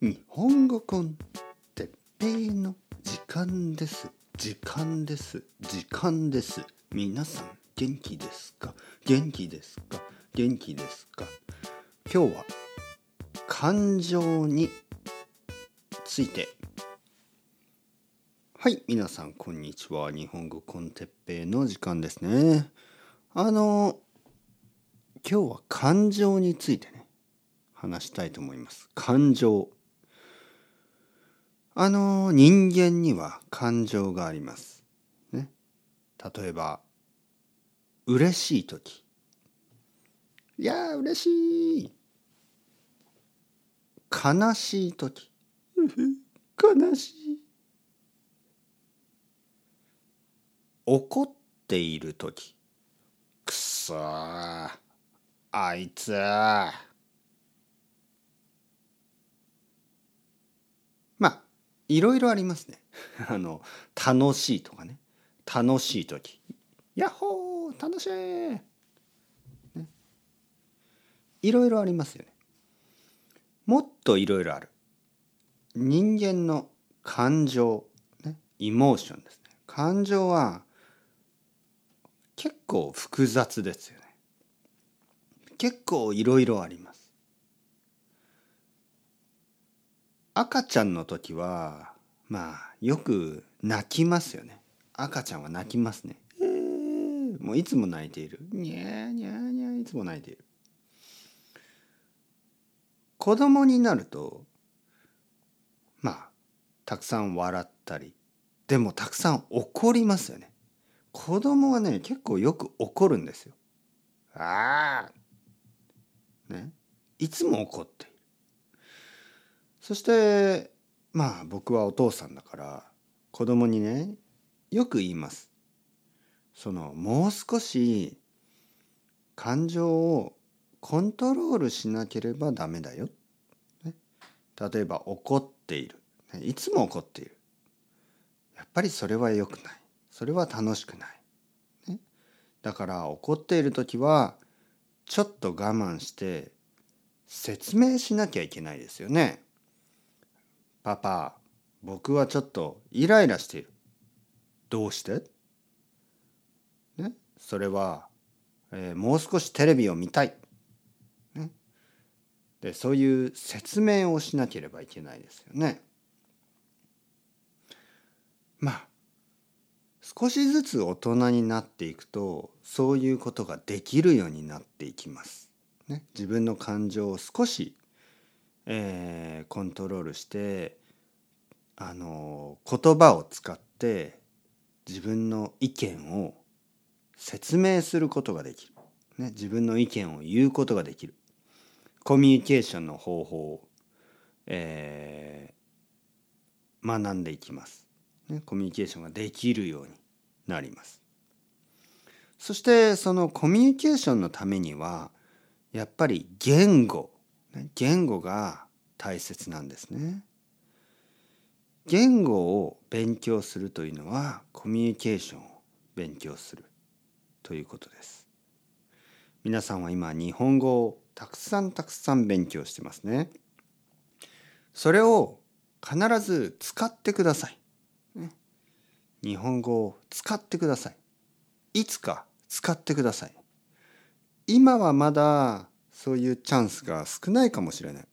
日本語コンテッペイの時間です。時間です。時間です。皆さん元気ですか？元気ですか？元気ですか？今日は感情について。はい皆さんこんにちは。日本語コンテッペイの時間ですね。あの今日は感情についてね話したいと思います。感情。あの人間には感情があります。ね、例えば嬉しい時。いやー嬉しい。悲しい時。悲しい。怒っている時。くそー。あいつーまあいろいろありますね。あの楽しいとかね楽しい時ヤッホー楽しい、ね、いろいろありますよね。もっといろいろある。人間の感情、ね、イモーションですね。感情は結構複雑ですよね。結構いろいろあります。赤ちゃんの時はまあよく泣きますよね。赤ちゃんは泣きますね、もういつも泣いている。にゃーにゃーにゃーいつも泣いている。子供になるとまあたくさん笑ったりでもたくさん怒りますよね。子供はね結構よく怒るんですよ。ああね？いつも怒ってそしてまあ僕はお父さんだから子供にねよく言います。そのもう少し感情をコントロールしなければダメだよ。ね、例えば怒っている。いつも怒っている。やっぱりそれは良くない。それは楽しくない。ね、だから怒っている時はちょっと我慢して説明しなきゃいけないですよね。パパ、僕はちょっとイライラしている。どうして？ね、それは、えー、もう少しテレビを見たい。ね、でそういう説明をしなければいけないですよね。まあ少しずつ大人になっていくとそういうことができるようになっていきます。ね、自分の感情を少しえー、コントロールしてあの言葉を使って自分の意見を説明することができる、ね、自分の意見を言うことができる。コミュニケーションの方法を、えー、学んでいきます、ね、コミュニケーションができるようになります。そしてそのコミュニケーションのためにはやっぱり言語言語が大切なんですね。言語を勉強するというのはコミュニケーションを勉強するということです。皆さんは今日本語をたくさんたくさん勉強してますね。それを必ず使ってください。日本語を使ってください。いつか使ってください。今はまだそういうチャンスが少ないかもしれない。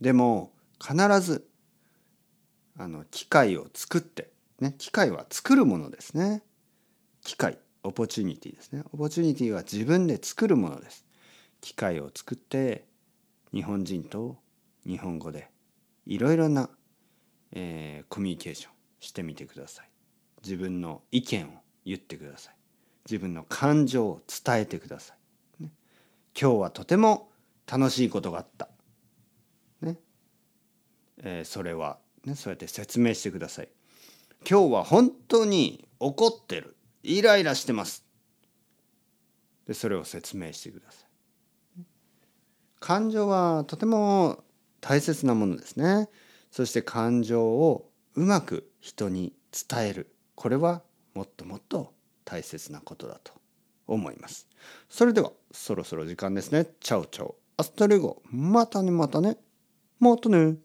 でも必ずあの機会を作ってね機会は作るものですね。機会 opportunity ですね。 opportunity は自分で作るものです。機会を作って日本人と日本語でいろいろな、えー、コミュニケーションしてみてください。自分の意見を言ってください。自分の感情を伝えてください。今日はとても楽しいことがあった。ね。えー、それは、ね、そうやって説明してください。今日は本当に怒ってる。イライラしてます。で、それを説明してください。感情はとても大切なものですね。そして感情をうまく人に伝える。これはもっともっと大切なことだと思います。それではそろそろ時間ですね。 Chao chao。Hasta luego。またねまたね。またね。